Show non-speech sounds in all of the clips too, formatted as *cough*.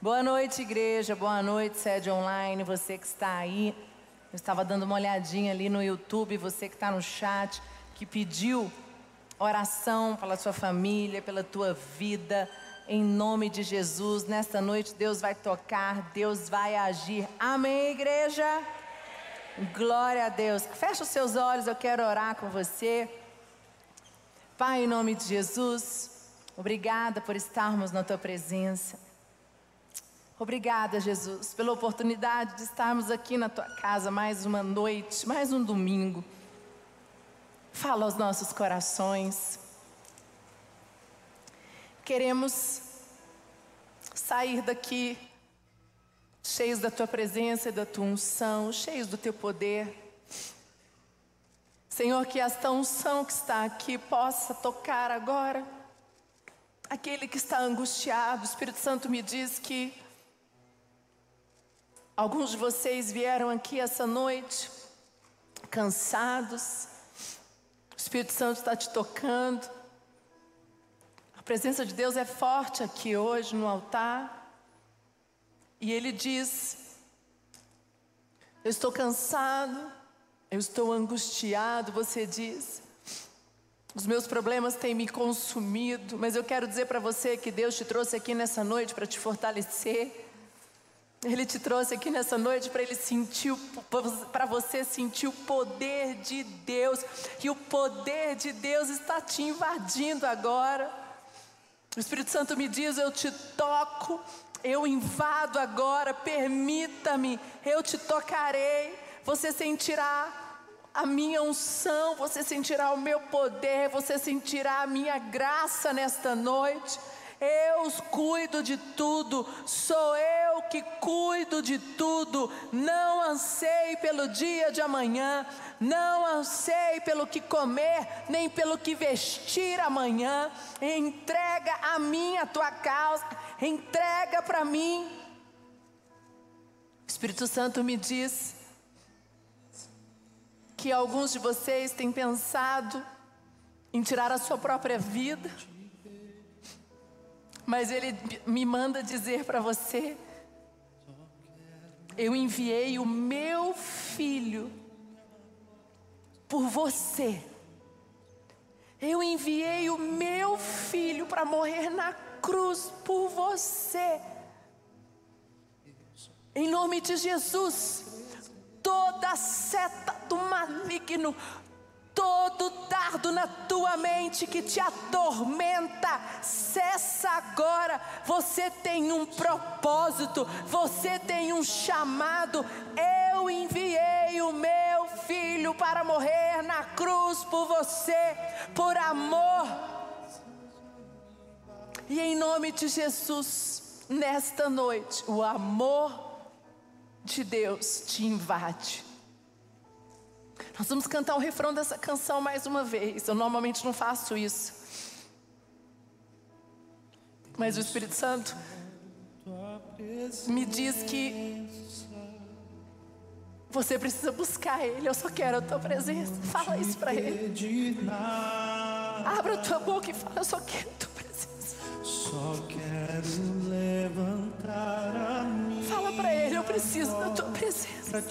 Boa noite, igreja. Boa noite, sede online. Você que está aí. Eu estava dando uma olhadinha ali no YouTube. Você que está no chat, que pediu oração pela sua família, pela tua vida. Em nome de Jesus, nesta noite Deus vai tocar, Deus vai agir. Amém, igreja? Glória a Deus. Fecha os seus olhos, eu quero orar com você. Pai, em nome de Jesus, obrigada por estarmos na tua presença. Obrigada, Jesus, pela oportunidade de estarmos aqui na tua casa mais uma noite, mais um domingo. Fala aos nossos corações. Queremos sair daqui cheios da tua presença e da tua unção, cheios do teu poder. Senhor, que esta unção que está aqui possa tocar agora aquele que está angustiado. O Espírito Santo me diz que Alguns de vocês vieram aqui essa noite cansados. O Espírito Santo está te tocando. A presença de Deus é forte aqui hoje no altar. E Ele diz: Eu estou cansado, eu estou angustiado. Você diz: Os meus problemas têm me consumido, mas eu quero dizer para você que Deus te trouxe aqui nessa noite para te fortalecer ele te trouxe aqui nessa noite para ele sentir, para você sentir o poder de Deus. E o poder de Deus está te invadindo agora. O Espírito Santo me diz: Eu te toco, eu invado agora. Permita-me, eu te tocarei. Você sentirá a minha unção, você sentirá o meu poder, você sentirá a minha graça nesta noite. Eu cuido de tudo, sou eu que cuido de tudo. Não ansei pelo dia de amanhã, não ansei pelo que comer, nem pelo que vestir amanhã. Entrega a mim a tua causa, entrega para mim. O Espírito Santo me diz que alguns de vocês têm pensado em tirar a sua própria vida mas Ele me manda dizer para você: eu enviei o meu filho por você. Eu enviei o meu filho para morrer na cruz por você. Em nome de Jesus, toda seta do maligno, todo dardo na tua mente que te atormenta, cessa agora. Você tem um propósito, você tem um chamado. Eu enviei o meu filho para morrer na cruz por você, por amor. E em nome de Jesus, nesta noite, o amor de Deus te invade. Nós vamos cantar o refrão dessa canção mais uma vez. Eu normalmente não faço isso. Mas o Espírito Santo me diz que você precisa buscar Ele. Eu só quero a tua presença. Fala isso para Ele. Abra a tua boca e fala: Eu só quero a tua presença. Só quero levantar a minha Fala para Ele: Eu preciso da tua presença.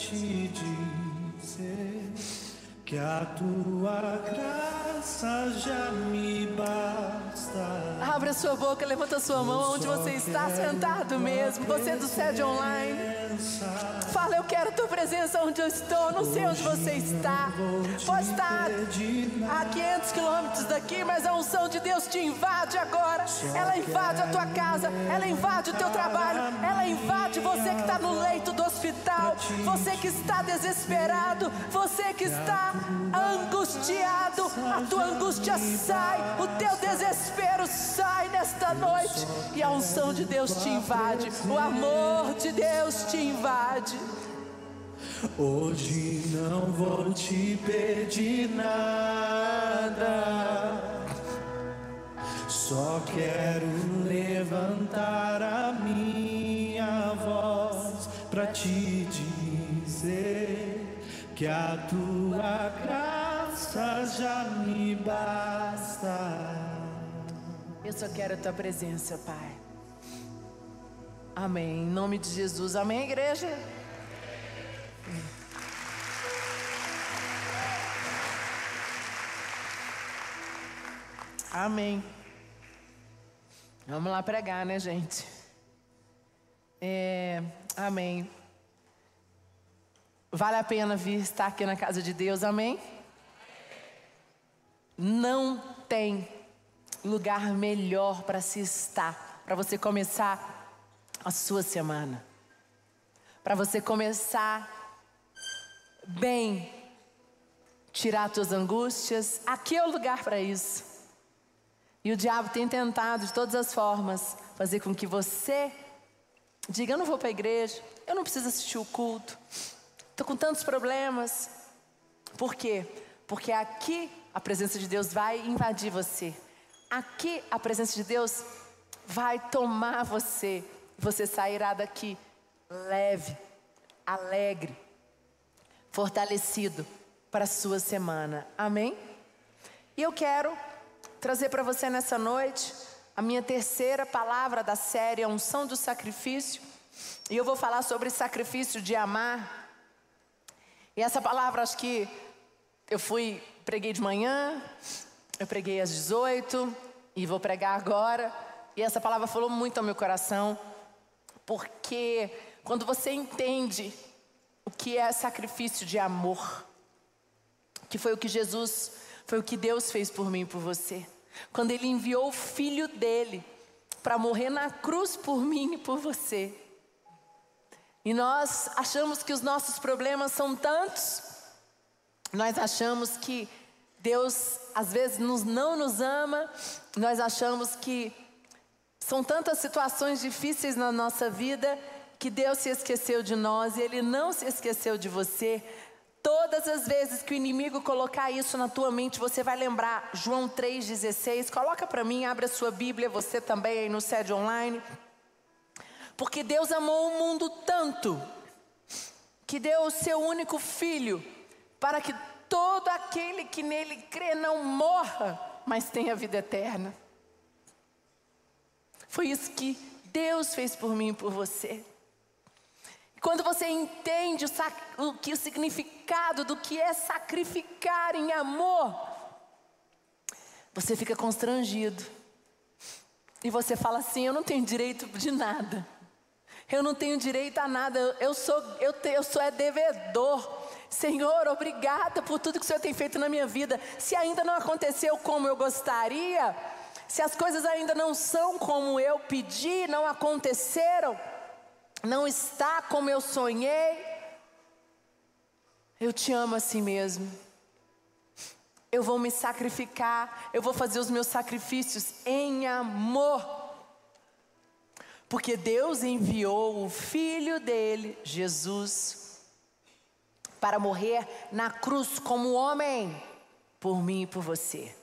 Dizer que a tua graça já me basta. Abra sua boca, levanta sua mão onde você está sentado mesmo. Você do sede online. Fala, eu quero tua presença onde eu estou. Não sei onde você está. Pode estar a 500 quilômetros daqui, mas a unção de Deus te invade agora. Ela invade a tua casa, ela invade o teu trabalho, ela invade você que está no leito do hospital, você que está desesperado, você que está angustiado, a tua angústia sai, o teu desespero sai nesta noite e a unção de Deus te invade, o amor de Deus te invade. Hoje não vou te pedir nada. Só quero levantar a minha voz para te dizer que a tua graça já me basta. Eu só quero a tua presença, Pai. Amém. Em nome de Jesus. Amém, igreja? Amém. Vamos lá pregar, né, gente? É, amém. Vale a pena vir estar aqui na casa de Deus, amém? Não tem lugar melhor para se estar, para você começar a sua semana, para você começar bem, tirar suas angústias. Aqui é o lugar para isso. E o diabo tem tentado de todas as formas fazer com que você diga: Eu não vou para a igreja, eu não preciso assistir o culto, estou com tantos problemas. Por quê? Porque aqui a presença de Deus vai invadir você. Aqui a presença de Deus vai tomar você. Você sairá daqui leve, alegre, fortalecido para a sua semana. Amém? E eu quero trazer para você nessa noite a minha terceira palavra da série A Unção do Sacrifício. E eu vou falar sobre sacrifício de amar. E essa palavra, acho que eu fui, preguei de manhã, eu preguei às 18 e vou pregar agora. E essa palavra falou muito ao meu coração, porque quando você entende o que é sacrifício de amor, que foi o que Jesus, foi o que Deus fez por mim e por você. Quando Ele enviou o Filho dele para morrer na cruz por mim e por você. E nós achamos que os nossos problemas são tantos, nós achamos que Deus às vezes nos, não nos ama, nós achamos que são tantas situações difíceis na nossa vida que Deus se esqueceu de nós e Ele não se esqueceu de você. Todas as vezes que o inimigo colocar isso na tua mente, você vai lembrar João 3,16. Coloca para mim, abre a sua Bíblia, você também aí no sede online. Porque Deus amou o mundo tanto, que deu o seu único filho, para que todo aquele que nele crê não morra, mas tenha vida eterna. Foi isso que Deus fez por mim e por você. Quando você entende o, o, que, o significado do que é sacrificar em amor, você fica constrangido. E você fala assim: Eu não tenho direito de nada. Eu não tenho direito a nada. Eu sou, eu, te, eu sou é devedor. Senhor, obrigada por tudo que o Senhor tem feito na minha vida. Se ainda não aconteceu como eu gostaria, se as coisas ainda não são como eu pedi, não aconteceram, não está como eu sonhei, eu te amo assim mesmo. Eu vou me sacrificar, eu vou fazer os meus sacrifícios em amor. Porque Deus enviou o filho dele, Jesus, para morrer na cruz como homem, por mim e por você.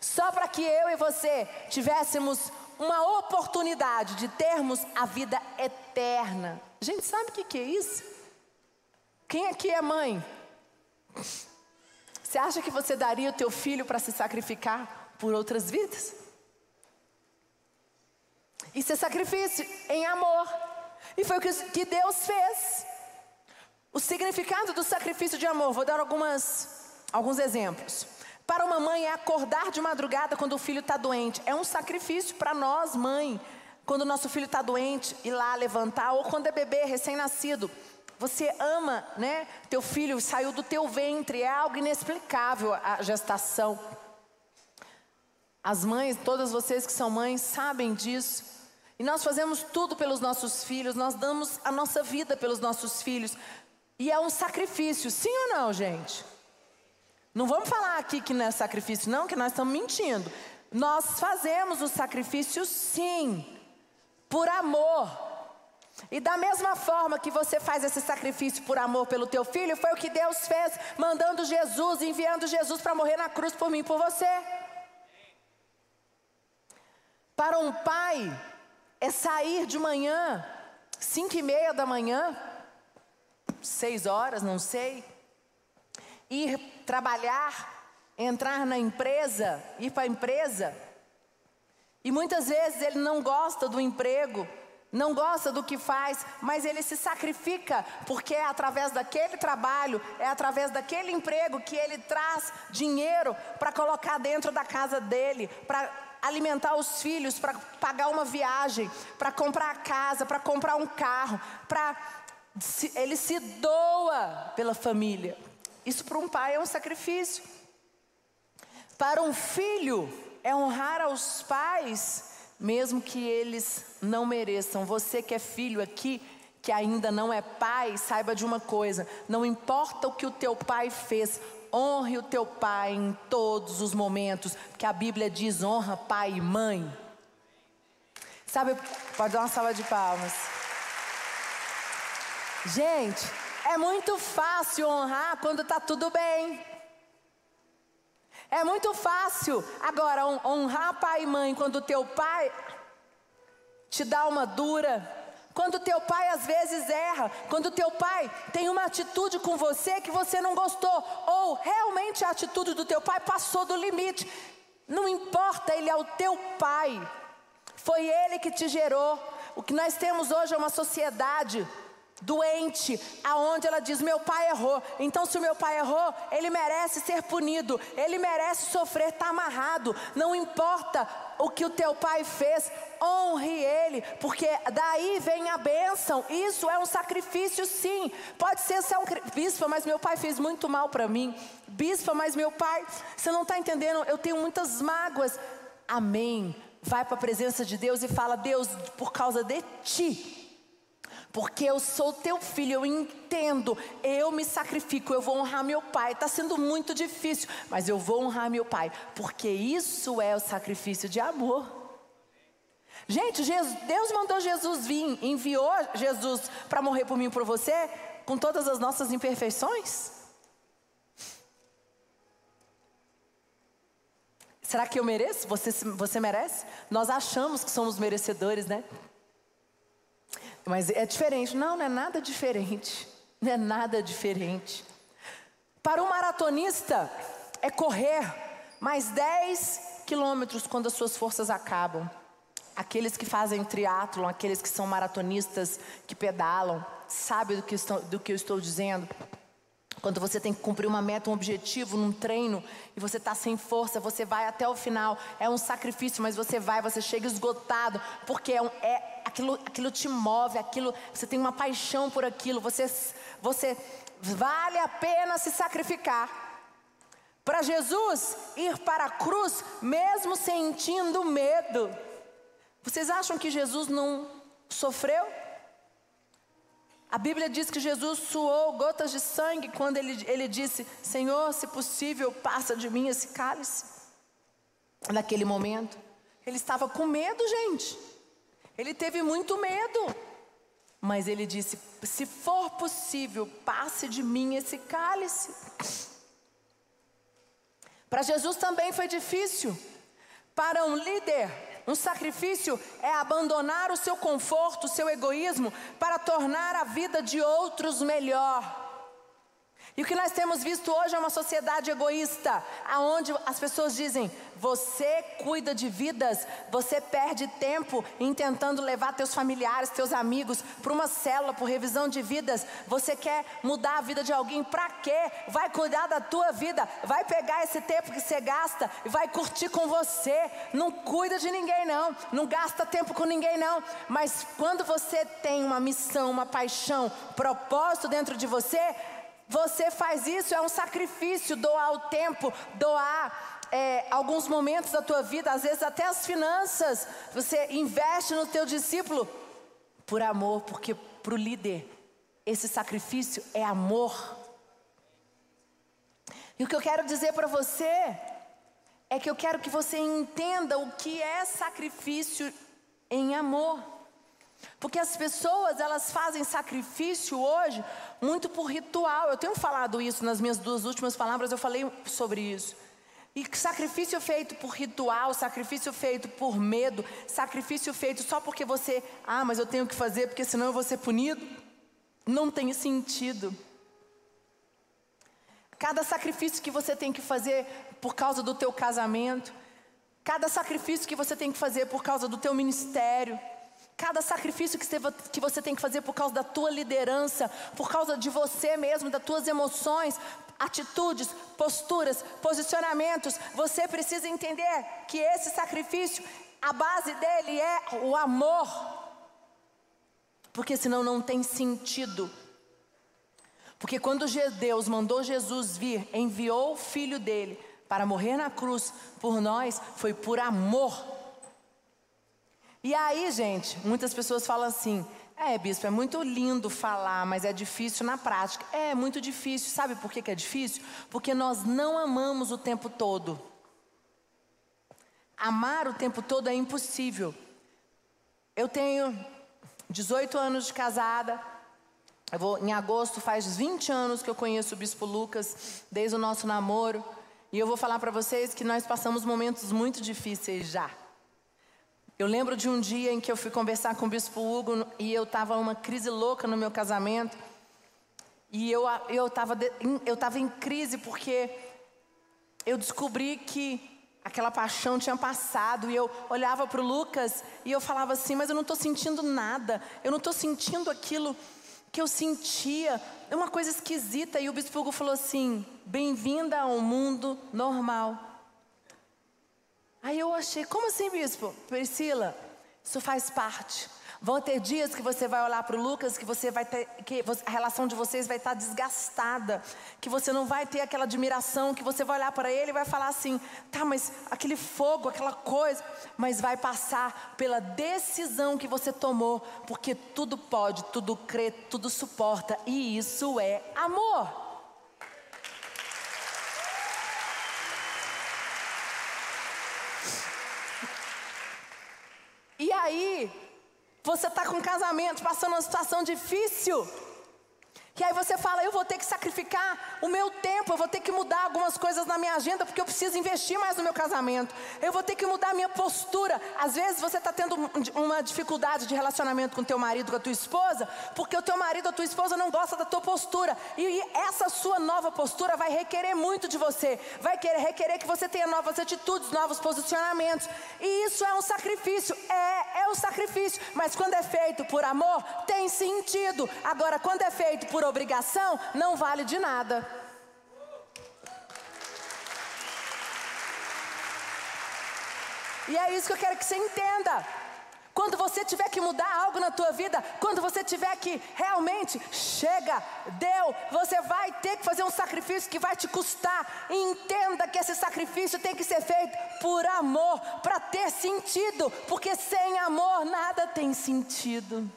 Só para que eu e você tivéssemos uma oportunidade de termos a vida eterna. Gente, sabe o que, que é isso? Quem aqui é mãe? Você acha que você daria o teu filho para se sacrificar por outras vidas? Isso é sacrifício em amor. E foi o que Deus fez. O significado do sacrifício de amor, vou dar algumas, alguns exemplos. Para uma mãe é acordar de madrugada quando o filho está doente. É um sacrifício para nós, mãe. Quando o nosso filho está doente, ir lá levantar, ou quando é bebê, recém-nascido. Você ama, né? Teu filho saiu do teu ventre, é algo inexplicável a gestação. As mães, todas vocês que são mães, sabem disso. E nós fazemos tudo pelos nossos filhos, nós damos a nossa vida pelos nossos filhos. E é um sacrifício, sim ou não, gente? Não vamos falar aqui que não é sacrifício, não, que nós estamos mentindo. Nós fazemos o sacrifício sim, por amor. E da mesma forma que você faz esse sacrifício por amor pelo teu filho, foi o que Deus fez, mandando Jesus, enviando Jesus para morrer na cruz por mim e por você. Para um pai, é sair de manhã, cinco e meia da manhã, seis horas, não sei, ir trabalhar, entrar na empresa, ir para a empresa. E muitas vezes ele não gosta do emprego, não gosta do que faz, mas ele se sacrifica, porque é através daquele trabalho, é através daquele emprego que ele traz dinheiro para colocar dentro da casa dele, para alimentar os filhos, para pagar uma viagem, para comprar a casa, para comprar um carro, para ele se doa pela família. Isso para um pai é um sacrifício. Para um filho é honrar aos pais mesmo que eles não mereçam. Você que é filho aqui, que ainda não é pai, saiba de uma coisa: não importa o que o teu pai fez, honre o teu pai em todos os momentos, porque a Bíblia diz: honra pai e mãe. Sabe, pode dar uma salva de palmas. Gente, é muito fácil honrar quando está tudo bem. É muito fácil. Agora, honrar pai e mãe quando teu pai te dá uma dura, quando teu pai às vezes erra, quando teu pai tem uma atitude com você que você não gostou, ou realmente a atitude do teu pai passou do limite. Não importa, ele é o teu pai. Foi ele que te gerou. O que nós temos hoje é uma sociedade doente, aonde ela diz: Meu pai errou. Então, se o meu pai errou, ele merece ser punido, ele merece sofrer, está amarrado. Não importa o que o teu pai fez, honre ele, porque daí vem a bênção. Isso é um sacrifício, sim. Pode ser, ser um bispo, mas meu pai fez muito mal para mim. Bispo, mas meu pai, você não está entendendo, eu tenho muitas mágoas. Amém. Vai para a presença de Deus e fala: Deus, por causa de ti, porque eu sou teu filho, eu entendo, eu me sacrifico, eu vou honrar meu pai. Está sendo muito difícil, mas eu vou honrar meu pai, porque isso é o sacrifício de amor. Gente, Jesus, Deus mandou Jesus vir, enviou Jesus para morrer por mim e por você, com todas as nossas imperfeições? Será que eu mereço? Você, você merece? Nós achamos que somos merecedores, né? Mas é diferente. Não, não é nada diferente. Não é nada diferente. Para um maratonista, é correr mais 10 quilômetros quando as suas forças acabam. Aqueles que fazem triatlon, aqueles que são maratonistas, que pedalam, sabem do que, estou, do que eu estou dizendo? Quando você tem que cumprir uma meta, um objetivo num treino e você está sem força, você vai até o final. É um sacrifício, mas você vai, você chega esgotado, porque é, um, é aquilo, aquilo te move, aquilo, você tem uma paixão por aquilo. Você, você vale a pena se sacrificar. Para Jesus ir para a cruz, mesmo sentindo medo. Vocês acham que Jesus não sofreu? A Bíblia diz que Jesus suou gotas de sangue quando ele, ele disse: Senhor, se possível, passa de mim esse cálice. Naquele momento, ele estava com medo, gente. Ele teve muito medo. Mas ele disse: Se for possível, passe de mim esse cálice. Para Jesus também foi difícil. Para um líder, um sacrifício é abandonar o seu conforto, o seu egoísmo, para tornar a vida de outros melhor. E o que nós temos visto hoje é uma sociedade egoísta, aonde as pessoas dizem: você cuida de vidas, você perde tempo em tentando levar teus familiares, teus amigos para uma célula por revisão de vidas. Você quer mudar a vida de alguém? Para quê? Vai cuidar da tua vida, vai pegar esse tempo que você gasta e vai curtir com você. Não cuida de ninguém não, não gasta tempo com ninguém não. Mas quando você tem uma missão, uma paixão, propósito dentro de você, você faz isso, é um sacrifício, doar o tempo, doar é, alguns momentos da tua vida, às vezes até as finanças. Você investe no teu discípulo por amor, porque para o líder esse sacrifício é amor. E o que eu quero dizer para você é que eu quero que você entenda o que é sacrifício em amor. Porque as pessoas, elas fazem sacrifício hoje muito por ritual. Eu tenho falado isso nas minhas duas últimas palavras, eu falei sobre isso. E sacrifício feito por ritual, sacrifício feito por medo, sacrifício feito só porque você, ah, mas eu tenho que fazer porque senão eu vou ser punido, não tem sentido. Cada sacrifício que você tem que fazer por causa do teu casamento, cada sacrifício que você tem que fazer por causa do teu ministério, Cada sacrifício que você tem que fazer por causa da tua liderança, por causa de você mesmo, das tuas emoções, atitudes, posturas, posicionamentos, você precisa entender que esse sacrifício, a base dele é o amor. Porque senão não tem sentido. Porque quando Deus mandou Jesus vir, enviou o filho dele para morrer na cruz por nós, foi por amor. E aí, gente, muitas pessoas falam assim: é, bispo, é muito lindo falar, mas é difícil na prática. É muito difícil. Sabe por que, que é difícil? Porque nós não amamos o tempo todo. Amar o tempo todo é impossível. Eu tenho 18 anos de casada. Eu vou, em agosto faz 20 anos que eu conheço o Bispo Lucas, desde o nosso namoro. E eu vou falar para vocês que nós passamos momentos muito difíceis já. Eu lembro de um dia em que eu fui conversar com o bispo Hugo e eu estava numa crise louca no meu casamento. E eu eu estava eu tava em crise porque eu descobri que aquela paixão tinha passado e eu olhava para o Lucas e eu falava assim, mas eu não estou sentindo nada, eu não estou sentindo aquilo que eu sentia, é uma coisa esquisita. E o Bispo Hugo falou assim: bem-vinda ao mundo normal. Aí eu achei, como assim, bispo? Priscila, isso faz parte. Vão ter dias que você vai olhar para o Lucas, que você vai ter, que a relação de vocês vai estar desgastada, que você não vai ter aquela admiração, que você vai olhar para ele e vai falar assim, tá, mas aquele fogo, aquela coisa, mas vai passar pela decisão que você tomou, porque tudo pode, tudo crê, tudo suporta, e isso é amor. E aí, você está com casamento, passando uma situação difícil. E aí você fala, eu vou ter que sacrificar o meu tempo, eu vou ter que mudar algumas coisas na minha agenda, porque eu preciso investir mais no meu casamento. Eu vou ter que mudar a minha postura. Às vezes você está tendo uma dificuldade de relacionamento com teu marido, com a tua esposa, porque o teu marido ou a tua esposa não gosta da tua postura. E essa sua nova postura vai requerer muito de você. Vai querer, requerer que você tenha novas atitudes, novos posicionamentos. E isso é um sacrifício. É, é um sacrifício. Mas quando é feito por amor, tem sentido. Agora, quando é feito por por obrigação não vale de nada. E é isso que eu quero que você entenda. Quando você tiver que mudar algo na tua vida, quando você tiver que realmente chega, deu, você vai ter que fazer um sacrifício que vai te custar. Entenda que esse sacrifício tem que ser feito por amor, para ter sentido, porque sem amor nada tem sentido.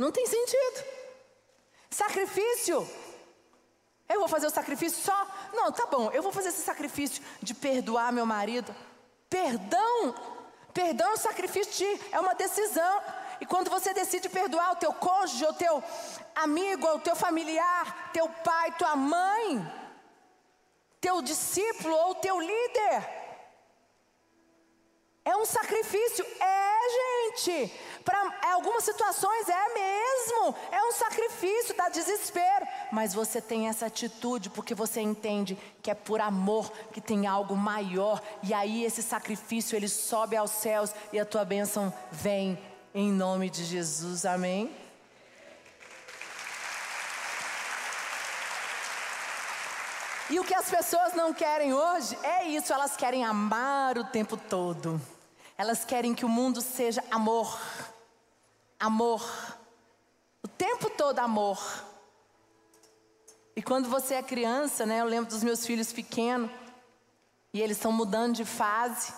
Não tem sentido. Sacrifício. Eu vou fazer o sacrifício só? Não, tá bom, eu vou fazer esse sacrifício de perdoar meu marido. Perdão. Perdão é um sacrifício é uma decisão. E quando você decide perdoar o teu cônjuge, o teu amigo, o teu familiar, teu pai, tua mãe, teu discípulo ou teu líder, é um sacrifício, é, gente. Para algumas situações é mesmo, é um sacrifício, dá desespero. Mas você tem essa atitude porque você entende que é por amor, que tem algo maior. E aí esse sacrifício ele sobe aos céus e a tua bênção vem em nome de Jesus. Amém. E o que as pessoas não querem hoje é isso, elas querem amar o tempo todo. Elas querem que o mundo seja amor. Amor. O tempo todo amor. E quando você é criança, né, eu lembro dos meus filhos pequenos, e eles estão mudando de fase,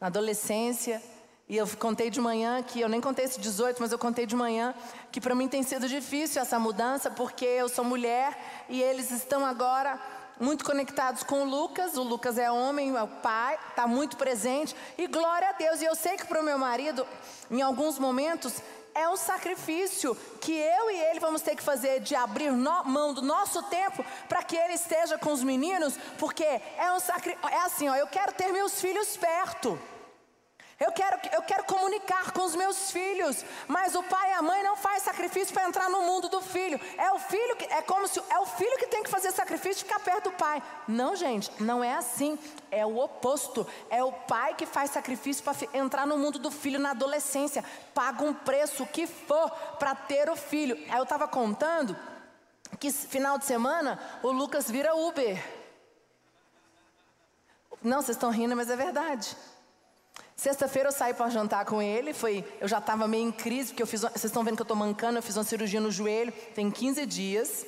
na adolescência, e eu contei de manhã que eu nem contei esse 18, mas eu contei de manhã que para mim tem sido difícil essa mudança, porque eu sou mulher e eles estão agora muito conectados com o Lucas. O Lucas é homem, é o pai, está muito presente. E glória a Deus. E eu sei que para o meu marido, em alguns momentos, é um sacrifício que eu e ele vamos ter que fazer de abrir no, mão do nosso tempo para que ele esteja com os meninos, porque é um sacrifício. É assim, ó, eu quero ter meus filhos perto. Eu quero, eu quero comunicar com os meus filhos, mas o pai e a mãe não faz sacrifício para entrar no mundo do filho. É o filho que é como se é o filho que tem que fazer sacrifício e ficar perto do pai. Não, gente, não é assim. É o oposto. É o pai que faz sacrifício para entrar no mundo do filho na adolescência. Paga um preço que for para ter o filho. Aí eu estava contando que final de semana o Lucas vira Uber. Não, vocês estão rindo, mas é verdade. Sexta-feira eu saí para jantar com ele, foi, eu já estava meio em crise, porque eu fiz, vocês estão vendo que eu estou mancando, eu fiz uma cirurgia no joelho, tem 15 dias,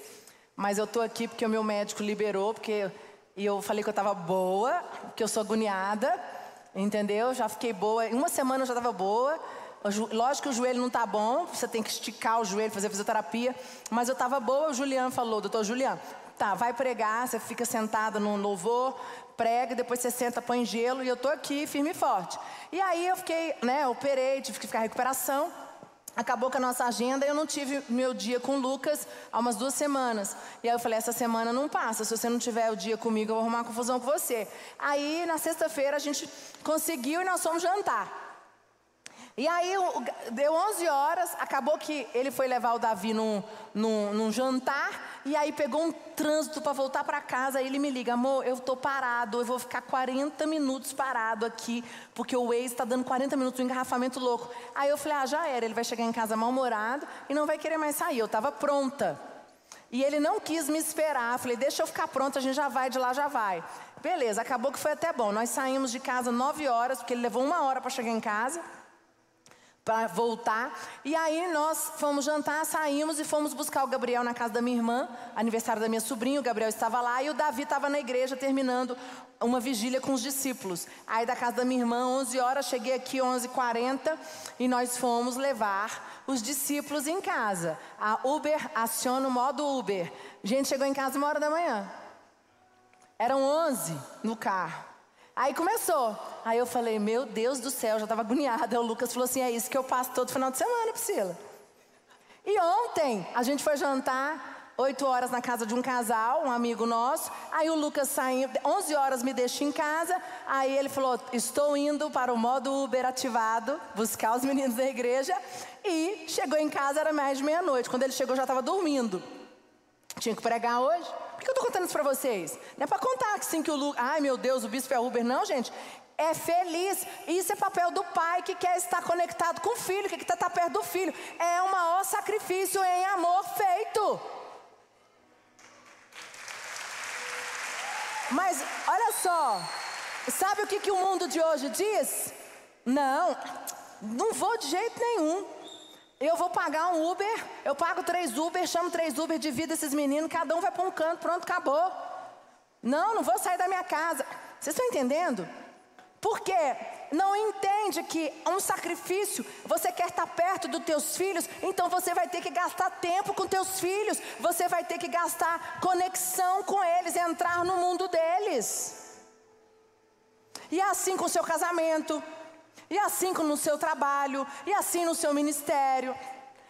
mas eu estou aqui porque o meu médico liberou, porque e eu falei que eu estava boa, que eu sou agoniada, entendeu? Já fiquei boa, em uma semana eu já estava boa, Lógico que o joelho não está bom, você tem que esticar o joelho, fazer fisioterapia, mas eu estava boa, o Juliano falou, doutor Juliano, tá, vai pregar, você fica sentada no louvor, prega, depois você senta, põe gelo, e eu tô aqui firme e forte. E aí eu fiquei, né, operei, tive que ficar em recuperação. Acabou com a nossa agenda eu não tive meu dia com o Lucas há umas duas semanas. E aí eu falei, essa semana não passa, se você não tiver o dia comigo, eu vou arrumar confusão com você. Aí na sexta-feira a gente conseguiu e nós fomos jantar. E aí deu 11 horas, acabou que ele foi levar o Davi num, num, num jantar, e aí pegou um trânsito para voltar para casa, aí ele me liga, amor, eu tô parado, eu vou ficar 40 minutos parado aqui, porque o Waze está dando 40 minutos um engarrafamento louco. Aí eu falei, ah, já era, ele vai chegar em casa mal-humorado e não vai querer mais sair, eu estava pronta. E ele não quis me esperar, falei, deixa eu ficar pronta, a gente já vai, de lá já vai. Beleza, acabou que foi até bom, nós saímos de casa 9 horas, porque ele levou uma hora para chegar em casa, para voltar. E aí nós fomos jantar, saímos e fomos buscar o Gabriel na casa da minha irmã, aniversário da minha sobrinha, o Gabriel estava lá e o Davi estava na igreja terminando uma vigília com os discípulos. Aí da casa da minha irmã, 11 horas, cheguei aqui 11h40 e nós fomos levar os discípulos em casa. A Uber aciona o modo Uber. A gente chegou em casa uma hora da manhã. Eram 11 no carro. Aí começou. Aí eu falei, meu Deus do céu, já estava agoniada. O Lucas falou assim: é isso que eu passo todo final de semana, Priscila. E ontem a gente foi jantar, 8 horas na casa de um casal, um amigo nosso. Aí o Lucas saiu, 11 horas me deixa em casa. Aí ele falou: Estou indo para o modo Uber ativado, buscar os meninos da igreja. E chegou em casa, era mais de meia-noite. Quando ele chegou, já estava dormindo. Tinha que pregar hoje. Por que eu estou contando isso para vocês? Não é para contar que sim que o Lucas. Ai meu Deus, o bispo é Uber. Não, gente. É feliz. Isso é papel do pai que quer estar conectado com o filho, que quer estar perto do filho. É o maior sacrifício em amor feito. Mas olha só, sabe o que, que o mundo de hoje diz? Não, não vou de jeito nenhum. Eu vou pagar um Uber, eu pago três Uber, chamo três Uber, divido esses meninos, cada um vai para um canto, pronto, acabou. Não, não vou sair da minha casa. Vocês estão entendendo? Porque não entende que um sacrifício, você quer estar perto dos teus filhos, então você vai ter que gastar tempo com teus filhos, você vai ter que gastar conexão com eles, entrar no mundo deles. E é assim com o seu casamento, e assim no seu trabalho, e assim no seu ministério.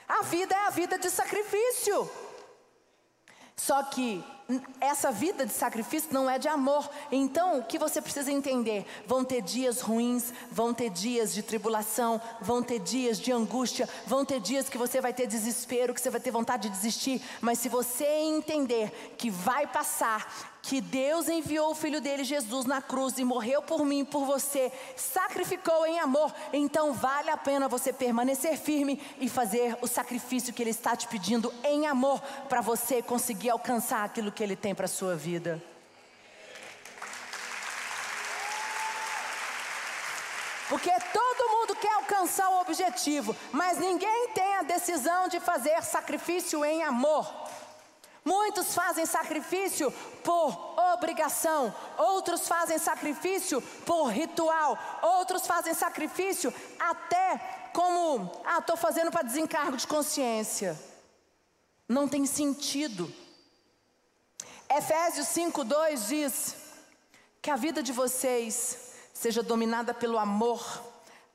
A vida é a vida de sacrifício. Só que essa vida de sacrifício não é de amor. Então, o que você precisa entender? Vão ter dias ruins, vão ter dias de tribulação, vão ter dias de angústia, vão ter dias que você vai ter desespero, que você vai ter vontade de desistir. Mas se você entender que vai passar que Deus enviou o filho dele, Jesus, na cruz e morreu por mim, por você, sacrificou em amor, então vale a pena você permanecer firme e fazer o sacrifício que ele está te pedindo em amor, para você conseguir alcançar aquilo que ele tem para a sua vida. Porque todo mundo quer alcançar o objetivo, mas ninguém tem a decisão de fazer sacrifício em amor. Muitos fazem sacrifício por obrigação, outros fazem sacrifício por ritual, outros fazem sacrifício até como, ah, estou fazendo para desencargo de consciência. Não tem sentido. Efésios 5,2 diz que a vida de vocês seja dominada pelo amor,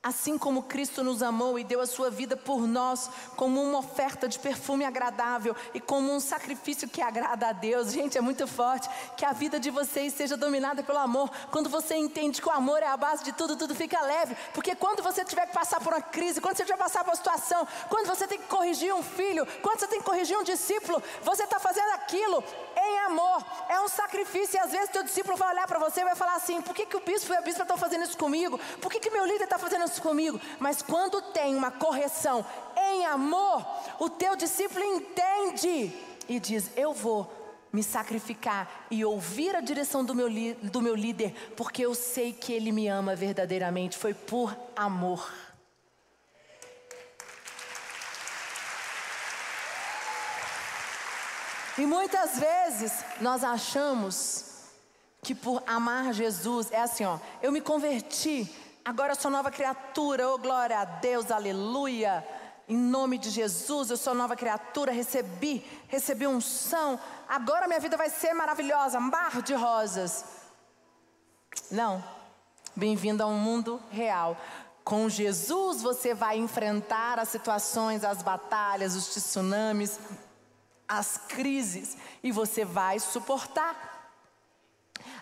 Assim como Cristo nos amou e deu a sua vida por nós, como uma oferta de perfume agradável e como um sacrifício que agrada a Deus. Gente, é muito forte que a vida de vocês seja dominada pelo amor. Quando você entende que o amor é a base de tudo, tudo fica leve. Porque quando você tiver que passar por uma crise, quando você tiver que passar por uma situação, quando você tem que corrigir um filho, quando você tem que corrigir um discípulo, você está fazendo aquilo em amor. É um sacrifício e às vezes teu discípulo vai olhar para você e vai falar assim: por que, que o bispo e a bispa estão fazendo isso comigo? Por que, que meu líder está fazendo isso comigo? Mas quando tem uma correção em amor, o teu discípulo entende e diz: eu vou me sacrificar e ouvir a direção do meu, do meu líder, porque eu sei que ele me ama verdadeiramente. Foi por amor. E muitas vezes nós achamos que por amar Jesus é assim, ó, eu me converti, agora eu sou nova criatura, oh glória a Deus, aleluia. Em nome de Jesus, eu sou nova criatura, recebi, recebi unção. Agora minha vida vai ser maravilhosa, mar de rosas. Não. Bem-vindo a um mundo real. Com Jesus você vai enfrentar as situações, as batalhas, os tsunamis, as crises e você vai suportar.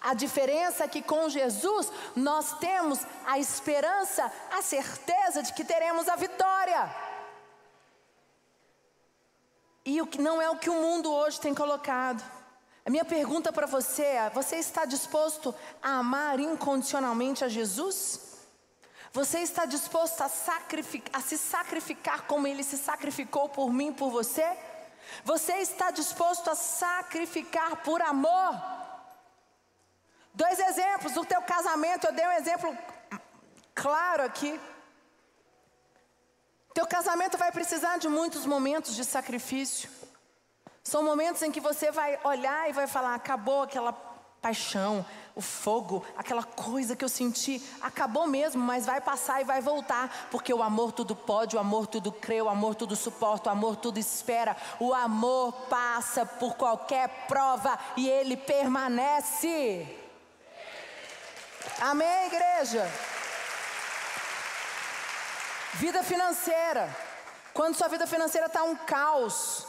A diferença é que com Jesus nós temos a esperança, a certeza de que teremos a vitória. E o que não é o que o mundo hoje tem colocado. A minha pergunta para você é: você está disposto a amar incondicionalmente a Jesus? Você está disposto a, a se sacrificar como Ele se sacrificou por mim, por você? Você está disposto a sacrificar por amor? Dois exemplos do teu casamento, eu dei um exemplo claro aqui. Teu casamento vai precisar de muitos momentos de sacrifício. São momentos em que você vai olhar e vai falar: acabou aquela paixão, o fogo, aquela coisa que eu senti, acabou mesmo, mas vai passar e vai voltar, porque o amor tudo pode, o amor tudo crê, o amor tudo suporta, o amor tudo espera. O amor passa por qualquer prova e ele permanece. Amém, igreja? Vida financeira. Quando sua vida financeira está um caos,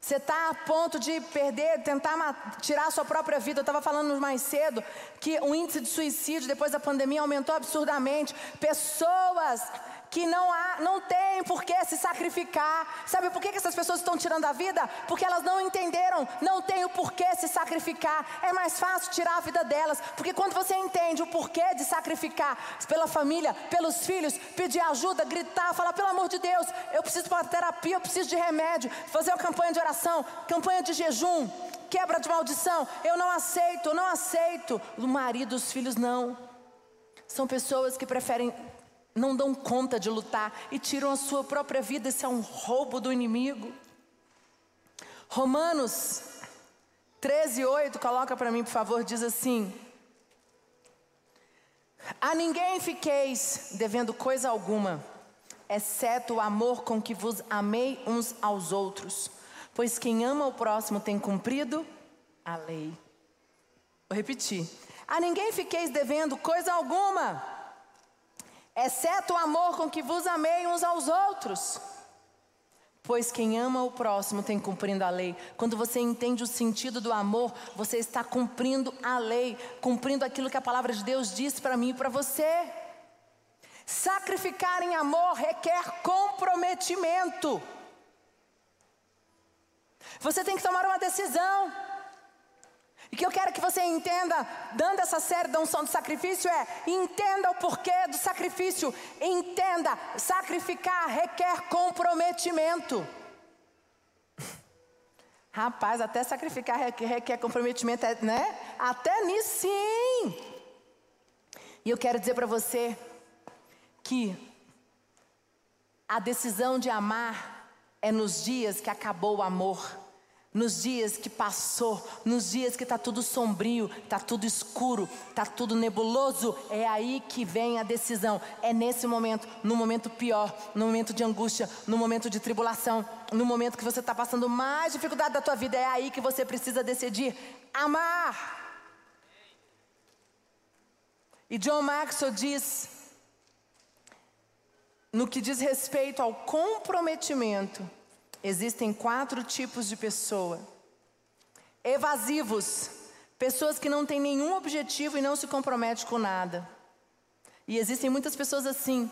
você está a ponto de perder, tentar tirar a sua própria vida. Eu estava falando mais cedo que o índice de suicídio depois da pandemia aumentou absurdamente. Pessoas que não, há, não tem por que se sacrificar. Sabe por que, essas pessoas estão tirando a vida? Porque elas não entenderam, não tem o porquê se sacrificar. É mais fácil tirar a vida delas, porque quando você entende o porquê de sacrificar pela família, pelos filhos, pedir ajuda, gritar, falar, pelo amor de Deus, eu preciso para terapia, eu preciso de remédio, fazer uma campanha de oração, campanha de jejum, quebra de maldição, eu não aceito, eu não aceito. O marido, os filhos, não. São pessoas que preferem não dão conta de lutar e tiram a sua própria vida. Isso é um roubo do inimigo. Romanos 13, 8, coloca para mim, por favor, diz assim: A ninguém fiqueis devendo coisa alguma, exceto o amor com que vos amei uns aos outros, pois quem ama o próximo tem cumprido a lei. Vou repetir: A ninguém fiqueis devendo coisa alguma exceto o amor com que vos amei uns aos outros. Pois quem ama o próximo tem cumprindo a lei. Quando você entende o sentido do amor, você está cumprindo a lei, cumprindo aquilo que a palavra de Deus diz para mim e para você. Sacrificar em amor requer comprometimento. Você tem que tomar uma decisão. E que eu quero que você entenda, dando essa série da unção do sacrifício, é entenda o porquê do sacrifício. Entenda, sacrificar requer comprometimento. *laughs* Rapaz, até sacrificar requer comprometimento, é, né? Até nisso sim. E eu quero dizer para você que a decisão de amar é nos dias que acabou o amor nos dias que passou, nos dias que está tudo sombrio, está tudo escuro, está tudo nebuloso, é aí que vem a decisão. É nesse momento, no momento pior, no momento de angústia, no momento de tribulação, no momento que você está passando mais dificuldade da tua vida, é aí que você precisa decidir amar. E John Maxwell diz no que diz respeito ao comprometimento, existem quatro tipos de pessoa: evasivos, pessoas que não têm nenhum objetivo e não se comprometem com nada. E existem muitas pessoas assim.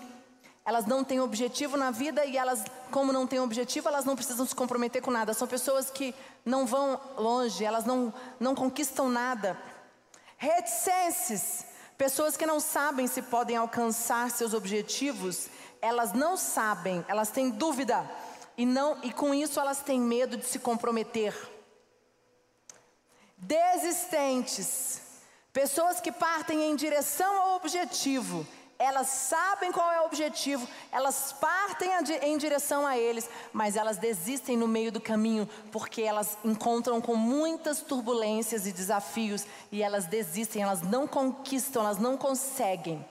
Elas não têm objetivo na vida e elas, como não têm objetivo, elas não precisam se comprometer com nada. São pessoas que não vão longe, elas não, não conquistam nada. Reticências, pessoas que não sabem se podem alcançar seus objetivos, elas não sabem, elas têm dúvida e não e com isso elas têm medo de se comprometer. Desistentes, pessoas que partem em direção ao objetivo, elas sabem qual é o objetivo, elas partem em direção a eles, mas elas desistem no meio do caminho porque elas encontram com muitas turbulências e desafios e elas desistem, elas não conquistam, elas não conseguem.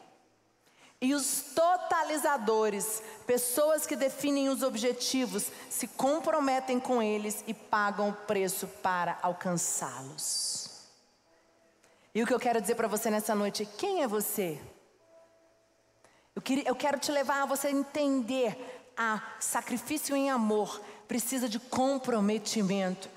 E os totalizadores, pessoas que definem os objetivos, se comprometem com eles e pagam o preço para alcançá-los. E o que eu quero dizer para você nessa noite é: quem é você? Eu, queria, eu quero te levar a você entender a sacrifício em amor precisa de comprometimento.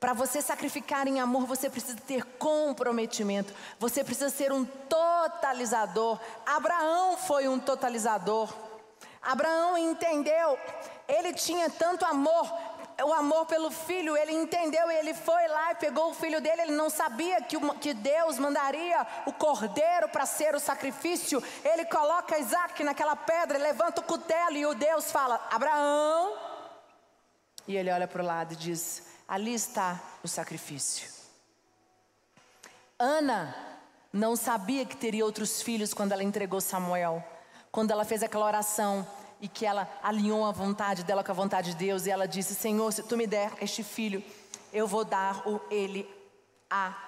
Para você sacrificar em amor, você precisa ter comprometimento. Você precisa ser um totalizador. Abraão foi um totalizador. Abraão entendeu, ele tinha tanto amor, o amor pelo filho, ele entendeu e ele foi lá e pegou o filho dele. Ele não sabia que, que Deus mandaria o cordeiro para ser o sacrifício. Ele coloca Isaac naquela pedra, levanta o cutelo e o Deus fala: Abraão. E ele olha para o lado e diz: ali está o sacrifício. Ana não sabia que teria outros filhos quando ela entregou Samuel. Quando ela fez aquela oração e que ela alinhou a vontade dela com a vontade de Deus e ela disse: Senhor, se tu me der este filho, eu vou dar o ele a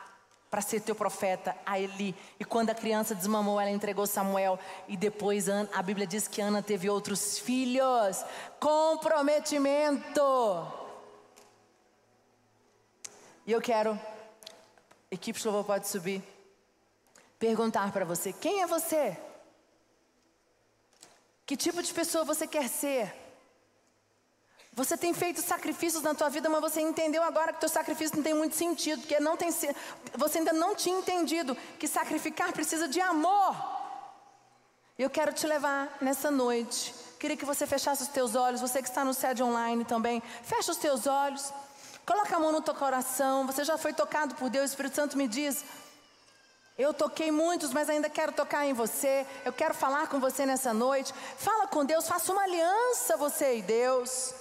para ser teu profeta, a Eli. E quando a criança desmamou, ela entregou Samuel. E depois a Bíblia diz que Ana teve outros filhos. Comprometimento. E eu quero, equipe de louvor pode subir, perguntar para você: quem é você? Que tipo de pessoa você quer ser? Você tem feito sacrifícios na tua vida, mas você entendeu agora que teu sacrifício não tem muito sentido, porque não tem, você ainda não tinha entendido que sacrificar precisa de amor. Eu quero te levar nessa noite. Queria que você fechasse os teus olhos, você que está no sede online também, fecha os teus olhos. Coloca a mão no teu coração. Você já foi tocado por Deus. O Espírito Santo me diz: Eu toquei muitos, mas ainda quero tocar em você. Eu quero falar com você nessa noite. Fala com Deus, faça uma aliança, você e Deus.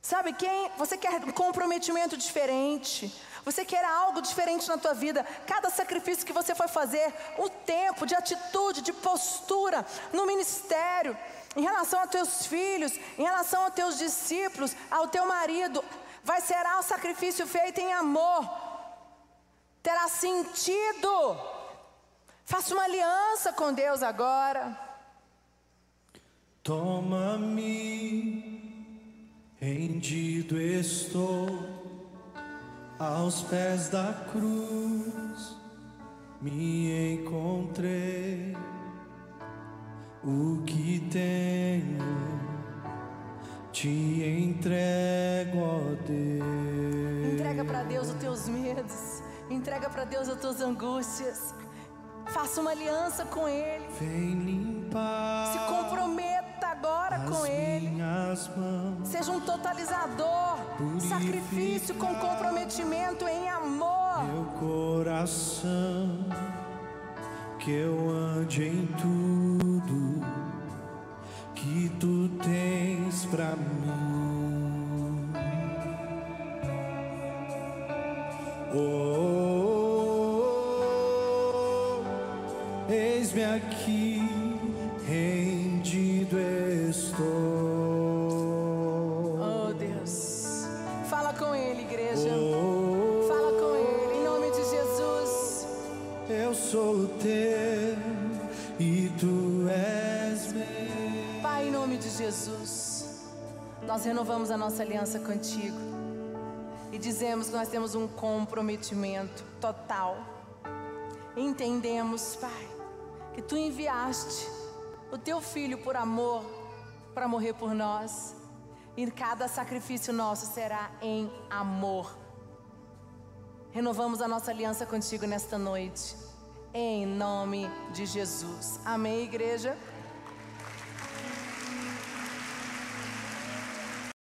Sabe quem? Você quer um comprometimento diferente. Você quer algo diferente na tua vida. Cada sacrifício que você foi fazer, o tempo de atitude, de postura no ministério, em relação aos teus filhos, em relação aos teus discípulos, ao teu marido, vai ser um sacrifício feito em amor, terá sentido. Faça uma aliança com Deus agora. Toma-me, rendido estou aos pés da cruz, me encontrei o que tenho te entrego, ó Deus. Entrega para Deus os teus medos. Entrega para Deus as tuas angústias. Faça uma aliança com Ele. Vem limpar. Se comprometa agora com Ele. Seja um totalizador. Sacrifício com comprometimento em amor. Meu coração, que eu ande em tudo para mim. Oh, oh, oh, eis-me aqui, renovamos a nossa aliança contigo e dizemos que nós temos um comprometimento total. Entendemos, Pai, que tu enviaste o teu filho por amor para morrer por nós. E cada sacrifício nosso será em amor. Renovamos a nossa aliança contigo nesta noite. Em nome de Jesus. Amém, igreja?